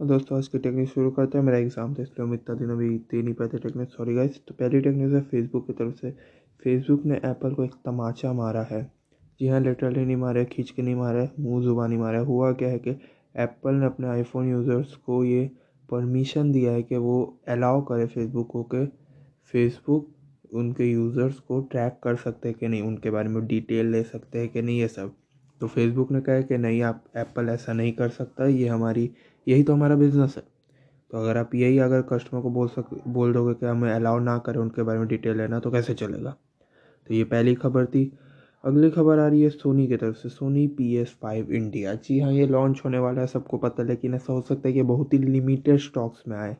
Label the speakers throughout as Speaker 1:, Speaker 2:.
Speaker 1: और दोस्तों, आज की टेक्निक शुरू करते हैं। मेरा एग्ज़ाम था, इसलिए हम इतना दिन अभी दे नहीं थे टेक्निक सॉरी गाइस तो पहली टेक्निक है फेसबुक की तरफ़ से। फेसबुक ने एप्पल को एक तमाचा मारा है। जी हाँ लिटरली नहीं मारा है खींच के नहीं मारा है मुँह ज़ुबानी मारा। है हुआ क्या है कि एप्पल ने अपने आईफोन यूज़र्स को ये परमिशन दिया है कि वो अलाउ करे फेसबुक को कि फेसबुक उनके यूज़र्स को ट्रैक कर सकते हैं कि नहीं, उनके बारे में डिटेल ले सकते हैं कि नहीं, ये सब। तो फेसबुक ने कहा कि नहीं, आप एप्पल ऐसा नहीं कर सकता, ये हमारी, यही तो हमारा बिज़नेस है। तो अगर आप यही अगर कस्टमर को बोल सक, बोल दोगे कि हमें अलाउ ना करें, उनके बारे में डिटेल लेना तो कैसे चलेगा? तो ये पहली खबर थी। अगली खबर आ रही है सोनी की तरफ़ से। Sony P S five India जी हाँ ये लॉन्च होने वाला है, सबको पता है, लेकिन ऐसा हो सकता है कि बहुत ही लिमिटेड स्टॉक्स में आए।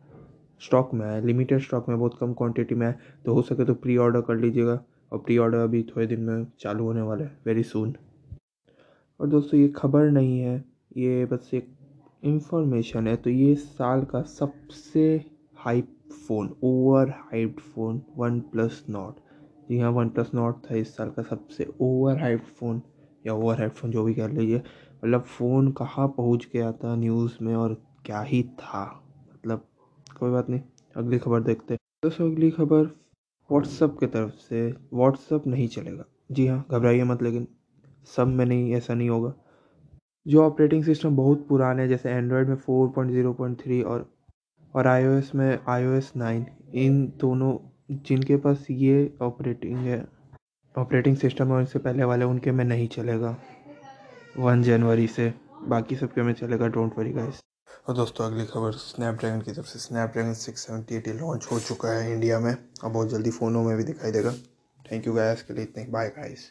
Speaker 1: स्टॉक में आए लिमिटेड स्टॉक में बहुत कम क्वांटिटी में आए। तो हो सके तो प्री ऑर्डर कर लीजिएगा। और प्री ऑर्डर अभी थोड़े दिन में चालू होने वाला है वेरी सून और दोस्तों, ये खबर नहीं है, ये बस एक इंफॉर्मेशन है तो ये साल का सबसे hype phone over hyped phone OnePlus Nord जी हाँ वन प्लस नॉट था इस साल का सबसे ओवर हाइप्ड फ़ोन या ओवर हाइप्ड फ़ोन जो भी कह लीजिए। मतलब फ़ोन कहाँ पहुँच गया था न्यूज़ में और क्या ही था। मतलब कोई बात नहीं, अगली खबर देखते हैं। दोस्तों, अगली खबर व्हाट्सअप की तरफ़ से व्हाट्सअप नहीं चलेगा। जी हाँ घबराइए मत, लेकिन सब में नहीं, ऐसा नहीं होगा। जो ऑपरेटिंग सिस्टम बहुत पुराने हैं, जैसे एंड्रॉयड में four point zero point three और और आईओएस में आई ओ एस नाइन इन दोनों जिनके पास ये ऑपरेटिंग है ऑपरेटिंग सिस्टम है, उनसे पहले वाले उनके में नहीं चलेगा। वन जनवरी से, बाकी सबके में चलेगा डोंट वरी गाइस और दोस्तों, अगली खबर स्नैपड्रैगन की तरफ़ से। Snapdragon six seventy eight launch हो चुका है इंडिया में। और बहुत जल्दी फ़ोनों में भी दिखाई देगा। थैंक यू गाइस के लिए इतने। Bye guys